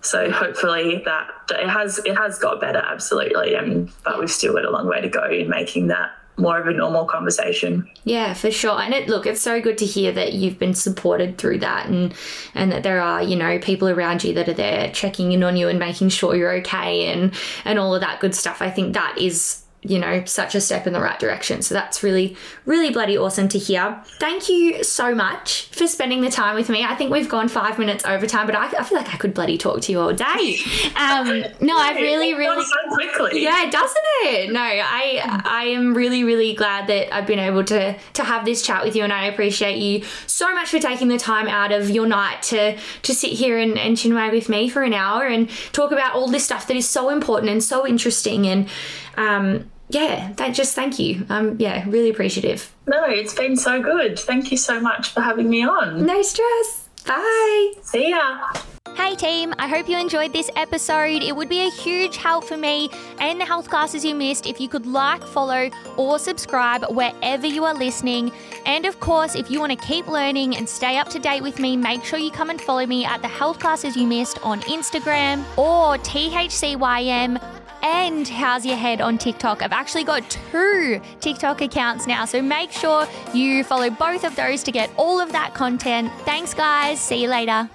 So hopefully that, it has it has got better, absolutely. And but we've still got a long way to go in making that more of a normal conversation. Yeah, for sure. And it look, it's so good to hear that you've been supported through that and and that there are, you know, people around you that are there checking in on you and making sure you're okay and and all of that good stuff. I think that is you know, such a step in the right direction. So that's really, really bloody awesome to hear. Thank you so much for spending the time with me. I think we've gone five minutes over time, but I, I feel like I could bloody talk to you all day. *laughs* Um, no, I really, really. so quickly. Yeah, doesn't it? No, I I am really really glad that I've been able to to have this chat with you, and I appreciate you so much for taking the time out of your night to to sit here and, and chinwag with me for an hour and talk about all this stuff that is so important and so interesting. And um, yeah, that just thank you. Um, yeah, really appreciative. No, it's been so good. Thank you so much for having me on. No stress. Bye. See ya. Hey team, I hope you enjoyed this episode. It would be a huge help for me and the health classes you missed if you could like, follow, or subscribe wherever you are listening. And of course, if you want to keep learning and stay up to date with me, make sure you come and follow me at the health classes you missed on Instagram or THCYM and How's Your Head on TikTok. I've actually got two TikTok accounts now, so make sure you follow both of those to get all of that content. Thanks, guys. See you later.